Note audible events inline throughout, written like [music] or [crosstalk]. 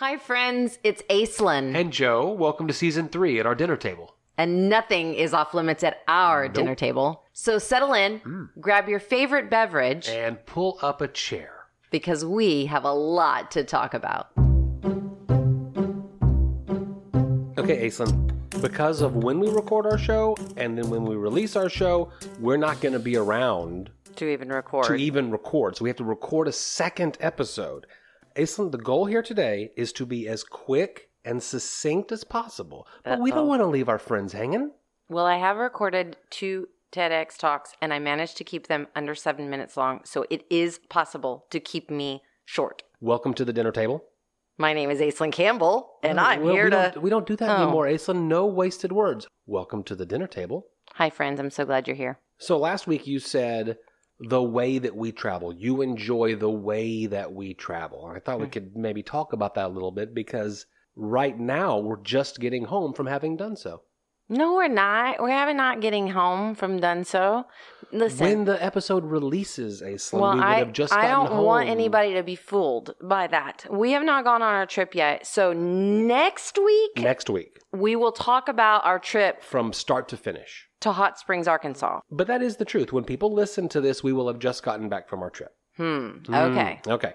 Hi, friends. It's Aislinn. And Joe, welcome to season three at our dinner table. And nothing is off limits at our dinner table. So settle in, mm. grab your favorite beverage, And pull up a chair. because we have a lot to talk about. Okay, Aislinn, because of when we record our show and then when we release our show, we're not going to be around To even record. to even record. So we have to record a second episode. Aislinn, the goal here today is to be as quick and succinct as possible. But we don't want to leave our friends hanging. well, I have recorded two TEDx talks, and I managed to keep them under seven minutes long. So it is possible to keep me short. Welcome to the dinner table. My name is Aislinn Campbell, and I'm well, here we to. Don't, we don't do that Oh. anymore, Aislinn. No wasted words. Welcome to the dinner table. Hi, friends. I'm so glad you're here. So last week you said the way that we travel. You enjoy the way that we travel. And I thought we Hmm. could maybe talk about that a little bit because right now we're just getting home from having done so. No, we're not. We're having not getting home from done so. Listen. when the episode releases, Aislinn, Well, we would I, have just I gotten don't home. want anybody to be fooled by that. We have not gone on our trip yet. So next week, next week we will talk about our trip from start to finish. To Hot Springs, Arkansas. But that is the truth. When people listen to this, we will have just gotten back from our trip. Hmm. Hmm, Okay. Okay.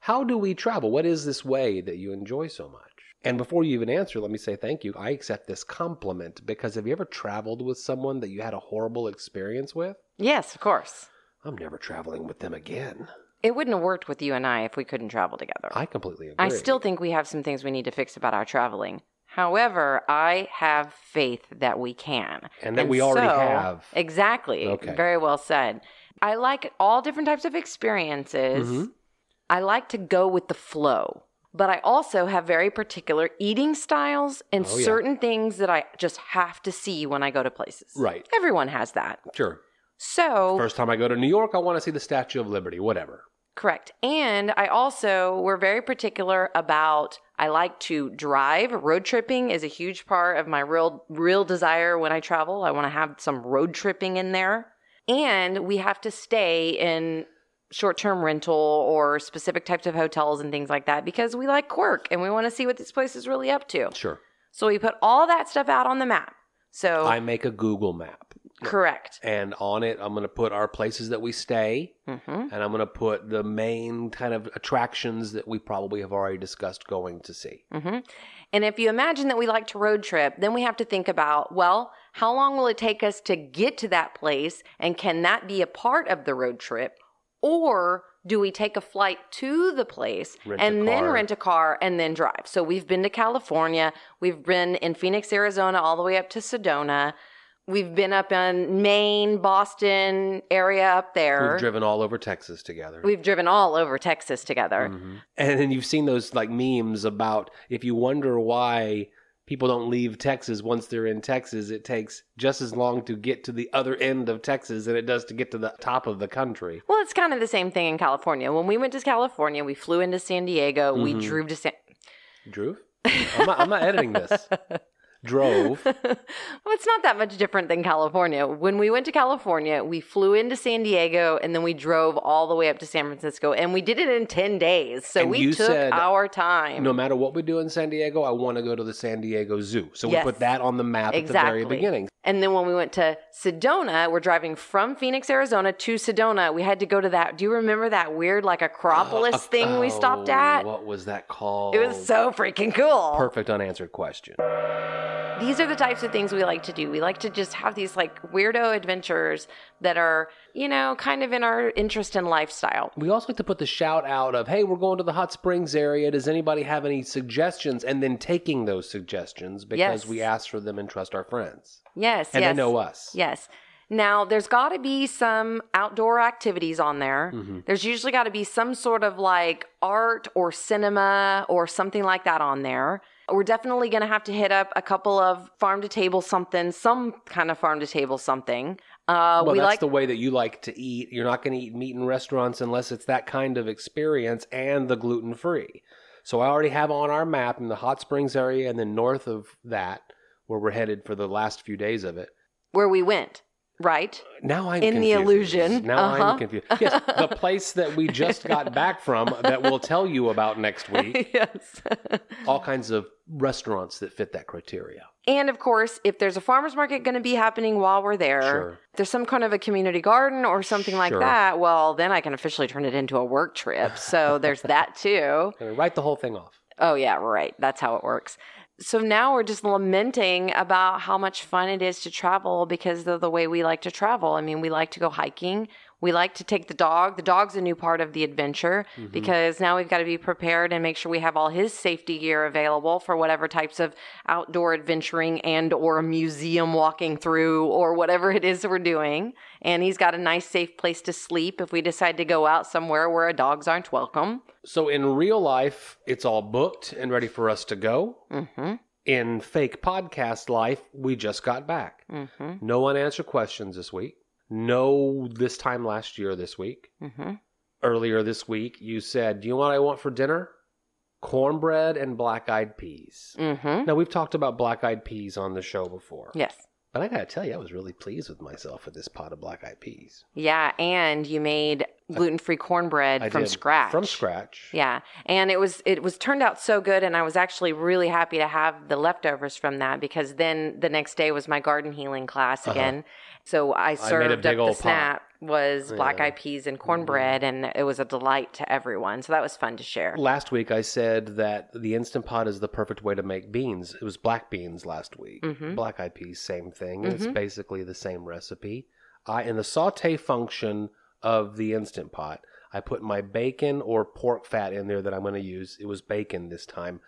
How do we travel? What is this way that you enjoy so much? And before you even answer, let me say thank you. I accept this compliment because have you ever traveled with someone that you had a horrible experience with? Yes, of course. I'm never traveling with them again. It wouldn't have worked with you and I if we couldn't travel together. I completely agree. I still think we have some things we need to fix about our traveling. However, I have faith that we can. And that we already so- have. Exactly. Okay. Very well said. I like all different types of experiences. Mhm. I like to go with the flow. But I also have very particular eating styles and Oh, yeah. certain things that I just have to see when I go to places. Right. Everyone has that. Sure. So, First time I go to New York, I want to see the Statue of Liberty, whatever. Correct. And I also, we're very particular about, I like to drive. Road tripping is a huge part of my real, real desire when I travel. I want to have some road tripping in there. And we have to stay in short term rental or specific types of hotels and things like that because we like quirk and we want to see what this place is really up to. Sure. So we put all that stuff out on the map. So, I make a Google map. Correct. And on it, I'm going to put our places that we stay. hmm and I'm going to put the main kind of attractions that we probably have already discussed going to see. hmm And if you imagine that we like to road trip, then we have to think about, well, how long will it take us to get to that place? And can that be a part of the road trip? Or do we take a flight to the place Rent and then rent a car and then drive? So we've been to California. We've been in Phoenix, Arizona, all the way up to Sedona. We've been up in Maine, Boston area up there. We've driven all over Texas together. We've driven all over Texas together. Mhm. And then you've seen those like memes about if you wonder why people don't leave Texas once they're in Texas, it takes just as long to get to the other end of Texas than it does to get to the top of the country. Well, it's kind of the same thing in California. When we went to California, we flew into San Diego. We Mhm. drove to San. Drew? I'm not, I'm not editing this. [laughs] Drove. [laughs] well, it's not that much different than California. When we went to California, we flew into San Diego and then we drove all the way up to San Francisco, and we did it in ten days. So And we took said, our time. No matter what we do in San Diego, I want to go to the San Diego Zoo. So Yes. we put that on the map at the very Exactly. beginning. And then when we went to Sedona, we're driving from Phoenix, Arizona to Sedona. We had to go to that. Do you remember that weird like Acropolis Uh, thing we stopped oh, at? What was that called? It was so freaking cool. perfect unanswered question. These are the types of things we like to do. We like to just have these like weirdo adventures that are, you know, kind of in our interest and lifestyle. We also like to put the shout out of, "Hey, we're going to the hot springs area. Does anybody have any suggestions?" And then taking those suggestions because Yes. we ask for them and trust our friends, Yes, and yes. they know us. Yes. Now, there's got to be some outdoor activities on there. Mhm. There's usually got to be some sort of like art or cinema or something like that on there. We're definitely going to have to hit up a couple of farm to table something, some kind of farm to table something. Uh, well, we that's like the way that you like to eat. You're not going to eat meat in restaurants unless it's that kind of experience and the gluten free. So I already have on our map in the hot springs area, and then north of that, where we're headed for the last few days of it. where we went. Right. Now I'm In the illusion. Now Uh-huh. I'm confused. Yes, the [laughs] place that we just got back from that we'll tell you about next week. [laughs] yes. All kinds of restaurants that fit that criteria. and of course, if there's a farmer's market going to be happening while we're there, Sure. there's some kind of a community garden or something like that, well, then I can officially turn it into a work trip. So there's that too. [laughs] Write the whole thing off. Oh, yeah, right. That's how it works. So now we're just lamenting about how much fun it is to travel because of the way we like to travel. I mean, we like to go hiking. We like to take the dog. The dog's a new part of the adventure Mm-hmm. because now we've got to be prepared and make sure we have all his safety gear available for whatever types of outdoor adventuring and or museum walking through or whatever it is we're doing. And he's got a nice safe place to sleep if we decide to go out somewhere where dogs aren't welcome. So in real life, it's all booked and ready for us to go. Mhm. In fake podcast life, we just got back. Mhm. No unanswered questions this week. No, this time last year, this week. Mhm. Earlier this week, you said, Do you know what I want for dinner? Cornbread and black eyed peas. Mhm. Now, we've talked about black eyed peas on the show before. Yes. But I gotta tell you, I was really pleased with myself with this pot of black eyed peas. Yeah, and you made gluten-free cornbread I from did. scratch. From scratch. Yeah, and it was it was turned out so good, and I was actually really happy to have the leftovers from that because then the next day was my garden healing class Uh-huh. again. So I served up big the old pot. snap was black Yeah. eyed peas and cornbread, and it was a delight to everyone. So that was fun to share. Last week, I said that the Instant Pot is the perfect way to make beans. It was black beans last week. Mhm. Black eyed peas, same thing. It's Mhm. basically the same recipe. I in the saute function of the Instant Pot, I put my bacon or pork fat in there that I'm going to use. It was bacon this time.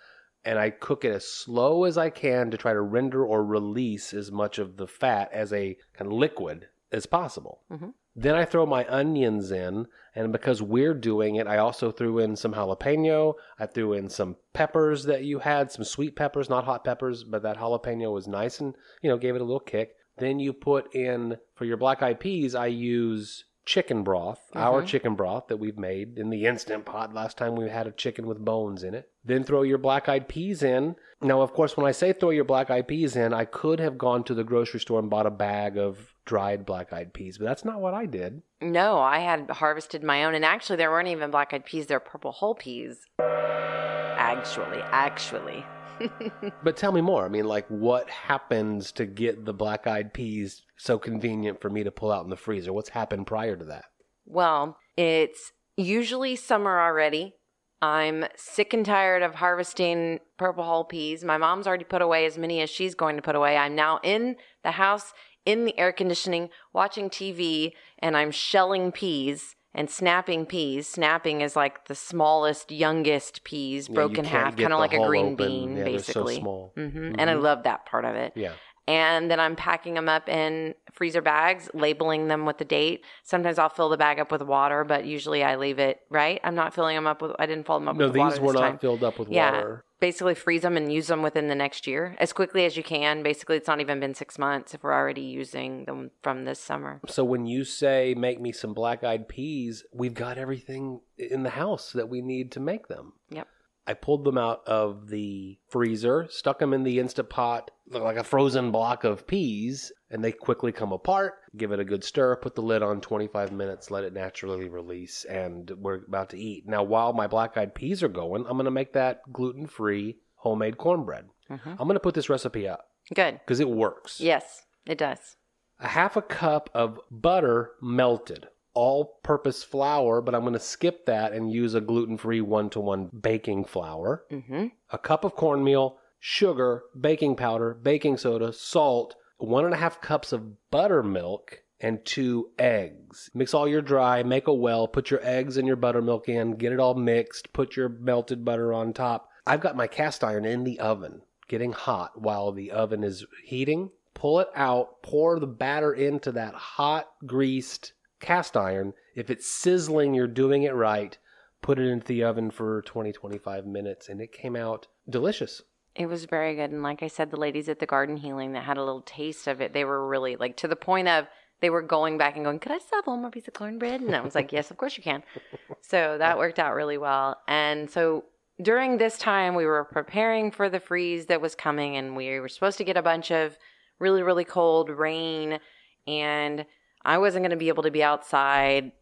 And I cook it as slow as I can to try to render or release as much of the fat as a kind of liquid as possible. Mhm. Then I throw my onions in, and because we're doing it, I also threw in some jalapeno. I threw in some peppers that you had, some sweet peppers, not hot peppers, but that jalapeno was nice and, you know, gave it a little kick. Then you put in, for your black eyed peas, I use chicken broth, our Mhm. chicken broth that we've made in the Instant Pot last time we had a chicken with bones in it. Then throw your black eyed peas in. Now, of course, when I say throw your black eyed peas in, I could have gone to the grocery store and bought a bag of dried black eyed peas, but that's not what I did. No, I had harvested my own, and actually there weren't even black eyed peas; they're purple hull peas. Actually, actually. [laughs] But tell me more. I mean, like, what happens to get the black eyed peas so convenient for me to pull out in the freezer? What's happened prior to that? Well, it's usually summer already. I'm sick and tired of harvesting purple hull peas. My mom's already put away as many as she's going to put away. I'm now in the house, in the air conditioning, watching TV, and I'm shelling peas and snapping peas. Snapping is like the smallest, youngest peas, Yeah, broken half, kind of like a green open. bean, Yeah, they're so basically. small. hmm And I love that part of it Yeah. and then I'm packing them up in freezer bags, labeling them with the date. Sometimes I'll fill the bag up with water, but usually I leave it right. I'm not filling them up with. I didn't fill them up No, with these water were not time. filled up with Yeah. water. Basically, freeze them and use them within the next year as quickly as you can. Basically, it's not even been six months if we're already using them from this summer. So when you say make me some black eyed peas, we've got everything in the house that we need to make them. Yep. I pulled them out of the freezer, stuck them in the Instant Pot, look like a frozen block of peas, and they quickly come apart. Give it a good stir, put the lid on 25 minutes, let it naturally release, and we're about to eat. Now, while my black eyed peas are going, I'm going to make that gluten free homemade cornbread. Mhm. I'm going to put this recipe up Good. because it works Yes, it does. a half a cup of butter melted all purpose flour but i'm going to skip that and use a gluten-free one-to-one baking flour. Hmm a cup of cornmeal sugar baking powder baking soda salt one and a half cups of buttermilk and two eggs. Mix all your dry make a well put your eggs and your buttermilk in get it all mixed put your melted butter on top. I've got my cast iron in the oven getting hot while the oven is heating. Pull it out pour the batter into that hot greased cast iron if it's sizzling you're doing it right put it into the oven for 20 25 minutes and it came out delicious It was very good. And like I said, the ladies at the garden healing that had a little taste of it, they were really like to the point of they were going back and going, Could I just have one more piece of cornbread? And I was like, Yes, of course you can. [laughs] So that worked out really well. And so during this time, we were preparing for the freeze that was coming, and we were supposed to get a bunch of really, really cold rain and I wasn't going to be able to be outside.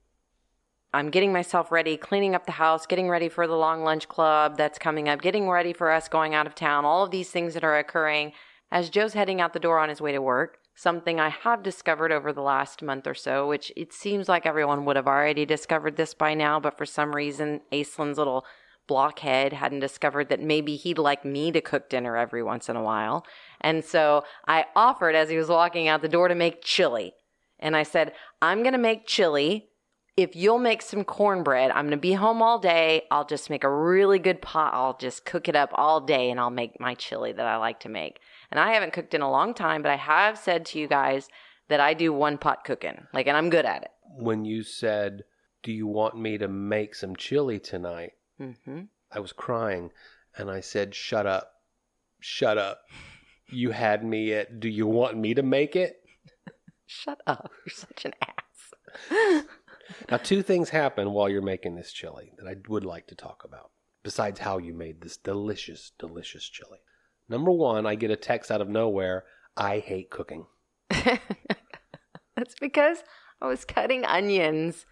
I'm getting myself ready, cleaning up the house, getting ready for the long lunch club that's coming up, getting ready for us going out of town, all of these things that are occurring as Joe's heading out the door on his way to work. Something I have discovered over the last month or so, which it seems like everyone would have already discovered this by now, but for some reason, Aislinn's little blockhead hadn't discovered that maybe he'd like me to cook dinner every once in a while. And so I offered as he was walking out the door to make chili. And I said, I'm going to make chili. If you'll make some cornbread, I'm going to be home all day. I'll just make a really good pot. I'll just cook it up all day and I'll make my chili that I like to make. And I haven't cooked in a long time, but I have said to you guys that I do one pot cooking. Like, and I'm good at it. When you said, Do you want me to make some chili tonight? hmm I was crying and I said, Shut up. Shut up. You had me at, Do you want me to make it? Shut up. [laughs] You're such an ass. Now, two things happen while you're making this chili that I would like to talk about, besides how you made this delicious, delicious chili. Number one, I get a text out of nowhere I hate cooking. [laughs] That's because I was cutting onions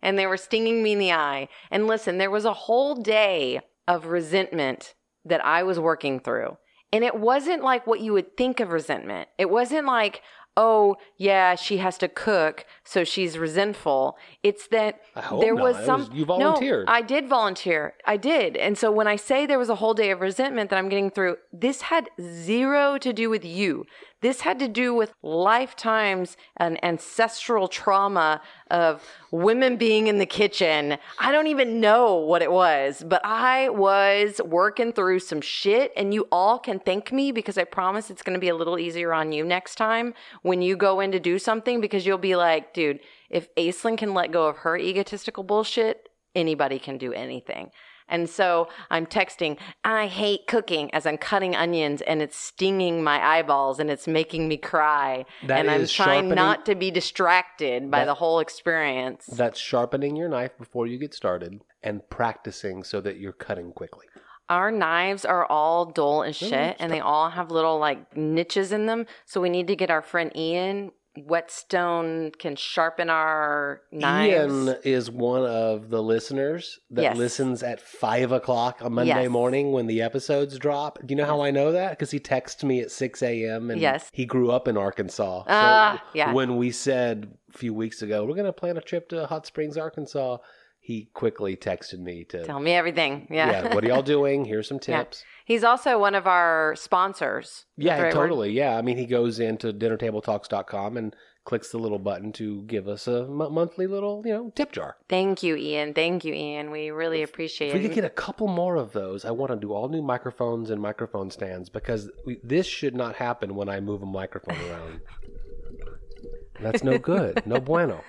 and they were stinging me in the eye. And listen, there was a whole day of resentment that I was working through. And it wasn't like what you would think of resentment. It wasn't like, oh, yeah, she has to cook, so she's resentful. It's that there was some. was- you volunteered. No, I did volunteer. I did. And so when I say there was a whole day of resentment that I'm getting through, this had zero to do with you. This had to do with lifetimes and ancestral trauma of women being in the kitchen. I don't even know what it was, but I was working through some shit, and you all can thank me because I promise it's going to be a little easier on you next time when you go in to do something because you'll be like, dude, if Aislinn can let go of her egotistical bullshit, anybody can do anything. And so I'm texting, I hate cooking as I'm cutting onions and it's stinging my eyeballs and it's making me cry. That and I'm trying not to be distracted by That- the whole experience. That's sharpening your knife before you get started and practicing so that you're cutting quickly. Our knives are all dull as shit and they all have little like niches in them. So we need to get our friend Ian. Whetstone can sharpen our knives. Ian is one of the listeners that Yes. listens at five o'clock on Monday Yes. morning when the episodes drop. Do you know how I know that? Because he texts me at six a.m. and Yes. he grew up in Arkansas. Ah, yeah. When we said a few weeks ago we're going to plan a trip to Hot Springs, Arkansas, he quickly texted me to. Tell me everything. Yeah. yeah, what are y'all doing? Here's some [laughs] Yeah. tips. He's also one of our sponsors. Yeah, right word. totally. Yeah, I mean, he goes into dinnertabletalks.com and clicks the little button to give us a m- monthly little, you know, tip jar. Thank you, Ian. Thank you, Ian. We really appreciate If we could get a couple more of those, I want to do all new microphones and microphone stands because we, this should not happen when I move a microphone around. [laughs] That's no good. No bueno.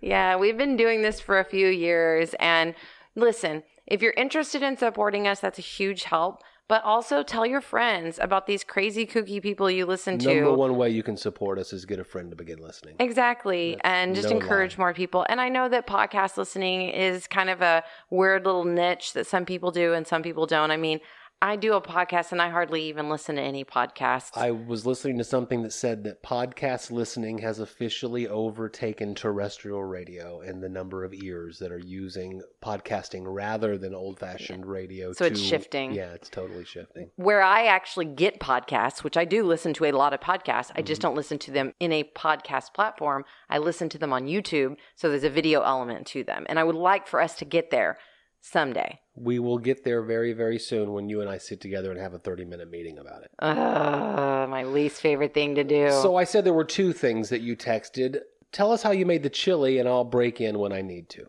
Yeah, we've been doing this for a few years. And listen, if you're interested in supporting us, that's a huge help. But also tell your friends about these crazy kooky people you listen to. Number one way you can support us is get a friend to begin listening. Exactly. That's and just no encourage lie. more people. And I know that podcast listening is kind of a weird little niche that some people do and some people don't. I mean, I do a podcast and I hardly even listen to any podcasts. I was listening to something that said that podcast listening has officially overtaken terrestrial radio and the number of ears that are using podcasting rather than old fashioned radio. So it's shifting. Yeah, it's totally shifting. where I actually get podcasts, which I do listen to a lot of podcasts, I Mm-hmm. just don't listen to them in a podcast platform. I listen to them on YouTube, so there's a video element to them. And I would like for us to get there someday. We will get there very, very soon when you and I sit together and have a 30 minute meeting about it. Ugh, my least favorite thing to do. So I said there were two things that you texted. Tell us how you made the chili, and I'll break in when I need to.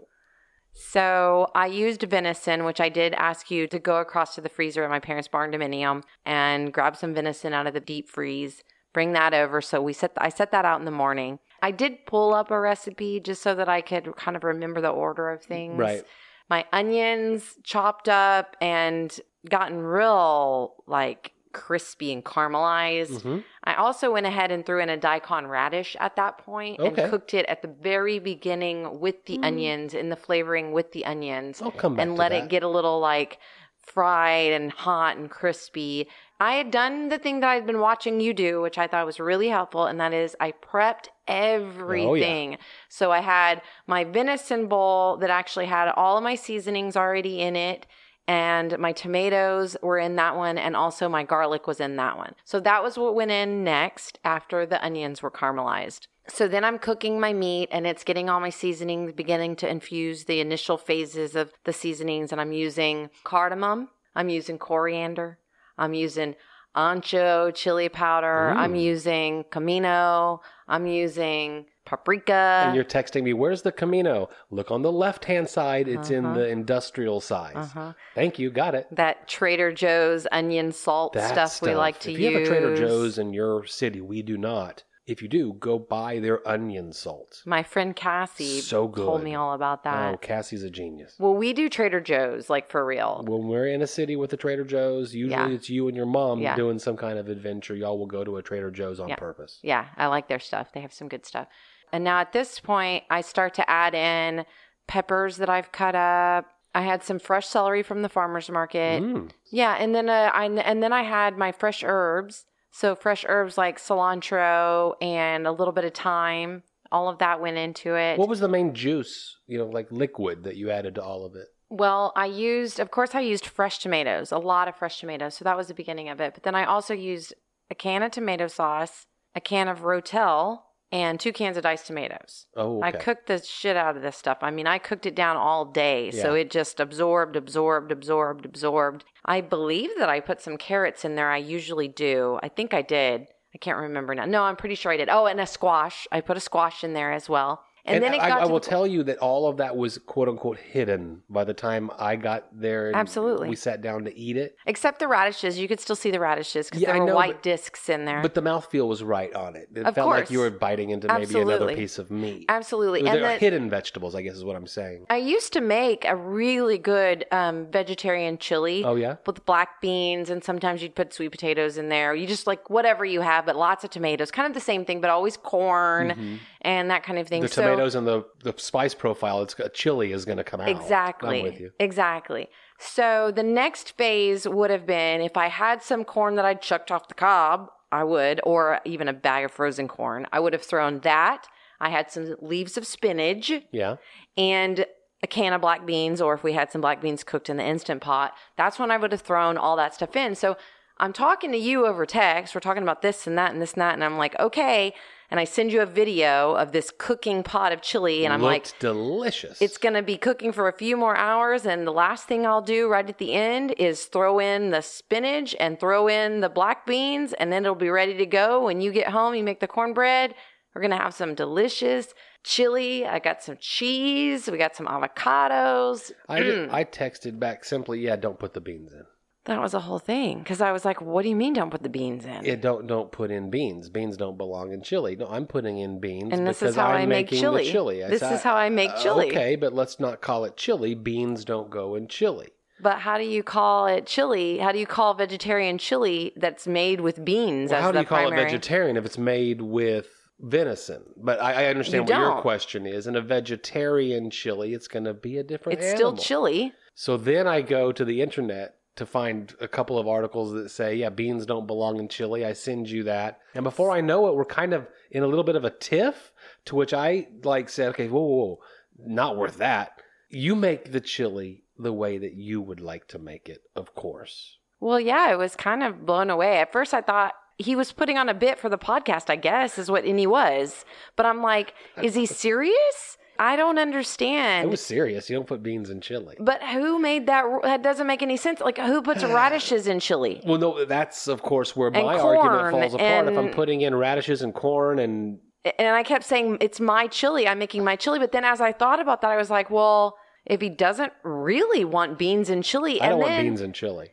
So I used venison, which I did ask you to go across to the freezer at my parents' barndominium and grab some venison out of the deep freeze. Bring that over. So we set I set that out in the morning. I did pull up a recipe just so that I could kind of remember the order of things. Right. My onions chopped up and gotten real like crispy and caramelized. hmm I also went ahead and threw in a daikon radish at that point Okay. and cooked it at the very beginning with the onions in the flavoring with the onions I'll come back and let that. it get a little like fried and hot and crispy. I had done the thing that I'd been watching you do, which I thought was really helpful, and that is I prepped oh, everything. So I had my venison bowl that actually had all of my seasonings already in it. And my tomatoes were in that one, and also my garlic was in that one. So that was what went in next after the onions were caramelized. So then I'm cooking my meat and it's getting all my seasonings, beginning to infuse the initial phases of the seasonings. And I'm using cardamom, I'm using coriander, I'm using ancho chili powder, I'm using comino, I'm using paprika. and you're texting me, "Where's the Comino?" Look on the left-hand side. It's in Uh-huh. the industrial size. Uh-huh. Thank you. Got it. that Trader Joe's onion salt That stuff, we like to use. if you have a Trader Joe's in your city, we do not. If you do, go buy their onion salt. My friend Cassie So told me all about that. Oh, Cassie's a genius. Well, we do Trader Joe's, like for real. When we're in a city with a Trader Joe's, usually Yeah. it's you and your mom Yeah. doing some kind of adventure. Y'all will go to a Trader Joe's on Yeah. purpose. Yeah, I like their stuff. They have some good stuff. And now at this point, I start to add in peppers that I've cut up. I had some fresh celery from the farmer's market. Mm. Yeah, and then uh, I and then I had my fresh herbs. So fresh herbs like cilantro and a little bit of thyme. All of that went into it. What was the main juice, you know, like liquid that you added to all of it? Well, I used, of course, I used fresh tomatoes, a lot of fresh tomatoes. So that was the beginning of it. But then I also used a can of tomato sauce, a can of Rotel, and two cans of diced tomatoes. Oh, okay. I cooked the shit out of this stuff. I mean, I cooked it down all day. So it just absorbed, absorbed, absorbed, absorbed. I believe that I put some carrots in there. I usually do. I think I did. I can't remember now. No, I'm pretty sure I did. Oh, and a squash. I put a squash in there as well. And, then it I, got I will tell you that all of that was quote unquote hidden by the time I got there. and Absolutely. We sat down to eat it. Except the radishes, you could still see the radishes because Yeah, I there were know, white but- discs in there. But the mouthfeel was right on it. It Of felt like you were biting into maybe another piece of meat. Absolutely, and the, hidden vegetables, I guess is what I'm saying. I used to make a really good um, vegetarian chili Oh, yeah? with black beans, and sometimes you'd put sweet potatoes in there. You just like whatever you have, but lots of tomatoes, kind of the same thing, but always corn Mhm. And that kind of thing. The So- tomatoes and the, the spice profile, it's a chili is going to come out. Exactly. I'm with you. Exactly. So the next phase would have been if I had some corn that I'd chucked off the cob, I would, or even a bag of frozen corn, I would have thrown that. I had some leaves of spinach Yeah. and a can of black beans, or if we had some black beans cooked in the instant pot, that's when I would have thrown all that stuff in. So I'm talking to you over text. We're talking about this and that and this and that. And I'm like, okay. And I send you a video of this cooking pot of chili. And I'm like, Looked delicious. it's going to be cooking for a few more hours. And the last thing I'll do right at the end is throw in the spinach and throw in the black beans. And then it'll be ready to go. When you get home, you make the cornbread. We're going to have some delicious chili. I got some cheese. We got some avocados. I, Mm. I texted back simply, yeah, don't put the beans in. That was a whole thing because I was like, "What do you mean don't put the beans in?" Yeah, don't don't put in beans. Beans don't belong in chili. No, I'm putting in beans And this because is how I'm I make chili. chili. I This said, is how I make uh, chili. Okay, but let's not call it chili. Beans don't go in chili. but how do you call it chili? How do you call vegetarian chili that's made with beans Well, how do you call primary? it vegetarian if it's made with venison? But I, I understand You what your don't. question is. In a vegetarian chili, it's going to be a different. It's still chili. So then I go to the internet to find a couple of articles that say, yeah, beans don't belong in chili. I send you that. And before I know it, we're kind of in a little bit of a tiff, to which I like said, okay, whoa, whoa, whoa, not worth that. You make the chili the way that you would like to make it, of course. Well, yeah, I was kind of blown away. At first, I thought he was putting on a bit for the podcast, I guess, is what, and he was. But I'm like, is he [laughs] serious? I don't understand. It was serious. You don't put beans in chili. but who made that? That doesn't make any sense. Like, who puts [sighs] radishes in chili? Well, no, that's of course where And my argument falls apart. If I'm putting in radishes and corn and And I kept saying, it's my chili. I'm making my chili. But then as I thought about that, I was like, well, if he doesn't really want beans in chili, I and don't then, want beans in chili.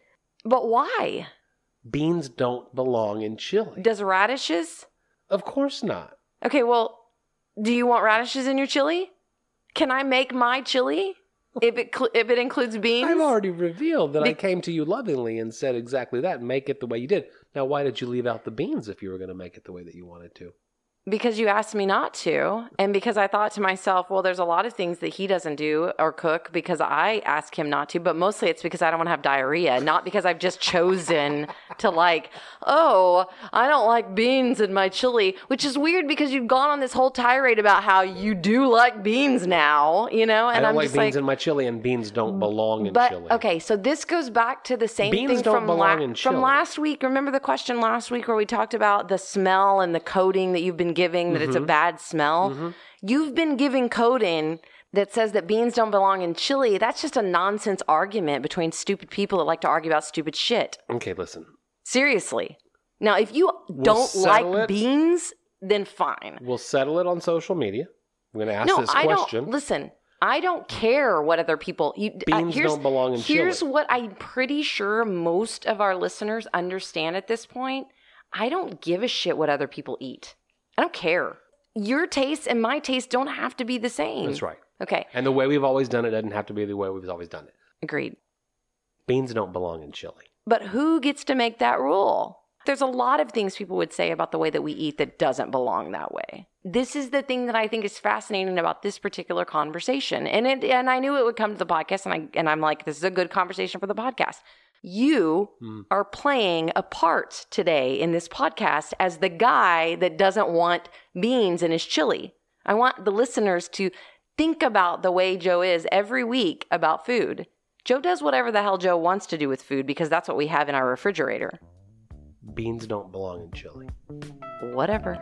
But why? Beans don't belong in chili. Does radishes? Of course not. Okay, well, do you want radishes in your chili? Can I make my chili if it cl- if it includes beans? I've already revealed that I came to you lovingly and said exactly that. Make it the way you did. Now, why did you leave out the beans if you were going to make it the way that you wanted to? Because you asked me not to. And because I thought to myself, well, there's a lot of things that he doesn't do or cook because I ask him not to. But mostly it's because I don't want to have diarrhea, not because I've just chosen to like, oh, I don't like beans in my chili, which is weird because you've gone on this whole tirade about how you do like beans now, you know? And I don't am like just beans like, in my chili, and beans don't mm, belong in but chili. okay, so this goes back to the same Beans thing don't from belong la- from last week. Remember the question last week where we talked about the smell and the coating that you've been giving that it's Mm-hmm. a bad smell. You've been giving coating that says that beans don't belong in chili. That's just a nonsense argument between stupid people that like to argue about stupid shit. Okay, listen. Seriously. Now, if you don't like it. beans, then fine. We'll settle it on social media. I'm going to ask no, this I question. don't. Listen, I don't care what other people. You, uh, Beans here's, don't belong in chili. Here's what I'm pretty sure most of our listeners understand at this point. I don't give a shit what other people eat. I don't care. Your tastes and my tastes don't have to be the same. That's right. Okay, And the way we've always done it doesn't have to be the way we've always done it. agreed. Beans don't belong in chili. But who gets to make that rule? There's a lot of things people would say about the way that we eat that doesn't belong that way. This is the thing that I think is fascinating about this particular conversation. And it and I knew it would come to the podcast and I and I'm like this is a good conversation for the podcast. You Hmm. are playing a part today in this podcast as the guy that doesn't want beans in his chili. I want the listeners to think about the way Joe is every week about food. Joe does whatever the hell Joe wants to do with food because that's what we have in our refrigerator. Beans don't belong in chili. Whatever.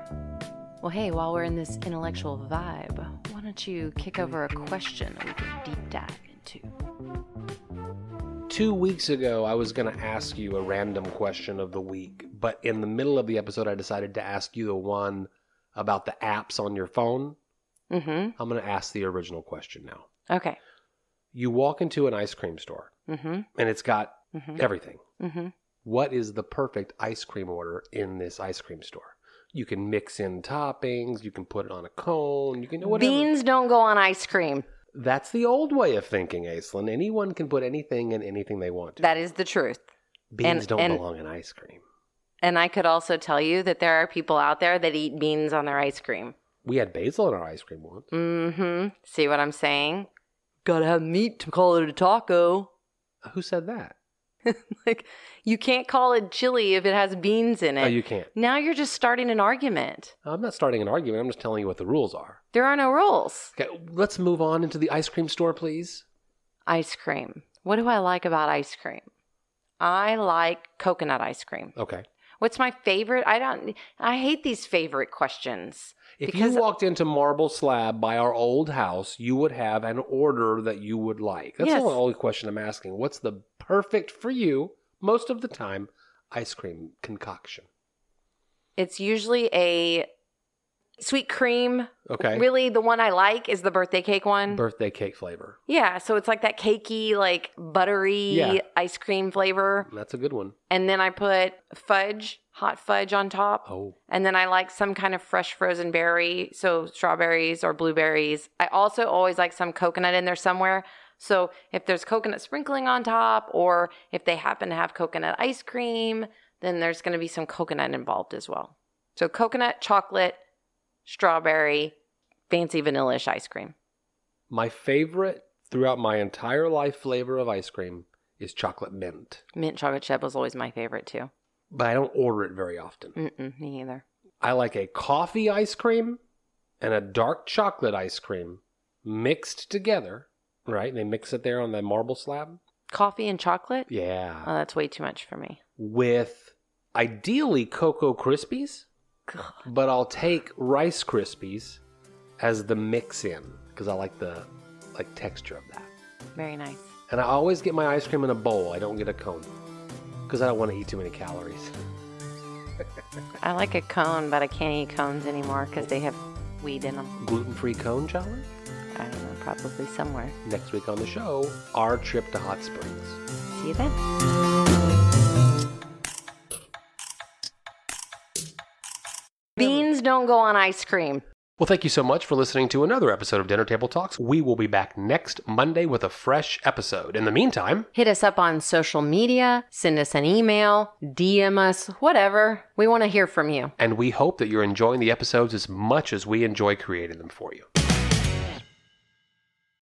Well, hey, while we're in this intellectual vibe, why don't you kick over a question that we can deep dive into? Two weeks ago, I was going to ask you a random question of the week, but in the middle of the episode, I decided to ask you the one about the apps on your phone. Mm I'm going to ask the original question now. Okay. You walk into an ice cream store, Mm hmm. and it's got Mm hmm. everything. Mm hmm. What is the perfect ice cream order in this ice cream store? You can mix in toppings, you can put it on a cone, you can do whatever. Beans don't go on ice cream. That's the old way of thinking, Aislinn. Anyone can put anything in anything they want to. That is the truth. Beans and- don't and- belong in ice cream. And I could also tell you that there are people out there that eat beans on their ice cream. We had basil in our ice cream once. Mm hmm. See what I'm saying? Gotta have meat to call it a taco. Who said that? [laughs] like, you can't call it chili if it has beans in oh, it. Oh, you can't. now you're just starting an argument. I'm not starting an argument. I'm just telling you what the rules are. There are no rules. Okay, let's move on into the ice cream store, please. Ice cream. What do I like about ice cream? I like coconut ice cream. Okay. What's my favorite? I don't I hate these favorite questions. If you walked into Marble Slab by our old house, you would have an order that you would like. That's Yes. the only question I'm asking. What's the perfect for you, most of the time, ice cream concoction? It's usually a sweet cream. Okay. Really the one I like is the birthday cake one. Birthday cake flavor. yeah, so it's like that cakey like buttery Yeah. ice cream flavor. That's a good one. And then I put fudge, hot fudge on top. Oh, And then I like some kind of fresh frozen berry, so strawberries or blueberries. I also always like some coconut in there somewhere. So if there's coconut sprinkling on top, or if they happen to have coconut ice cream, then there's going to be some coconut involved as well. So coconut, chocolate, strawberry, fancy vanilla-ish ice cream. my favorite throughout my entire life flavor of ice cream is chocolate mint. Mint chocolate chip was always my favorite too. But I don't order it very often. Mm-mm, me either. I like a coffee ice cream and a dark chocolate ice cream mixed together, right? They mix it there on the marble slab. Coffee and chocolate? Yeah. Oh, that's way too much for me. With ideally Cocoa Krispies, Ugh. but I'll take Rice Krispies as the mix in because I like the like texture of that. Very nice. And I always get my ice cream in a bowl. I don't get a cone because I don't want to eat too many calories. I like a cone, but I can't eat cones anymore because they have weed in them. Gluten-free cone challenge I don't know, probably somewhere. next week on the show. Our trip to Hot Springs. See you then. Beans don't go on ice cream. Well, thank you so much for listening to another episode of Dinner Table Talks. We will be back next Monday with a fresh episode. In the meantime, Hit us up on social media, send us an email, DM us, whatever. We want to hear from you. and we hope that you're enjoying the episodes as much as we enjoy creating them for you.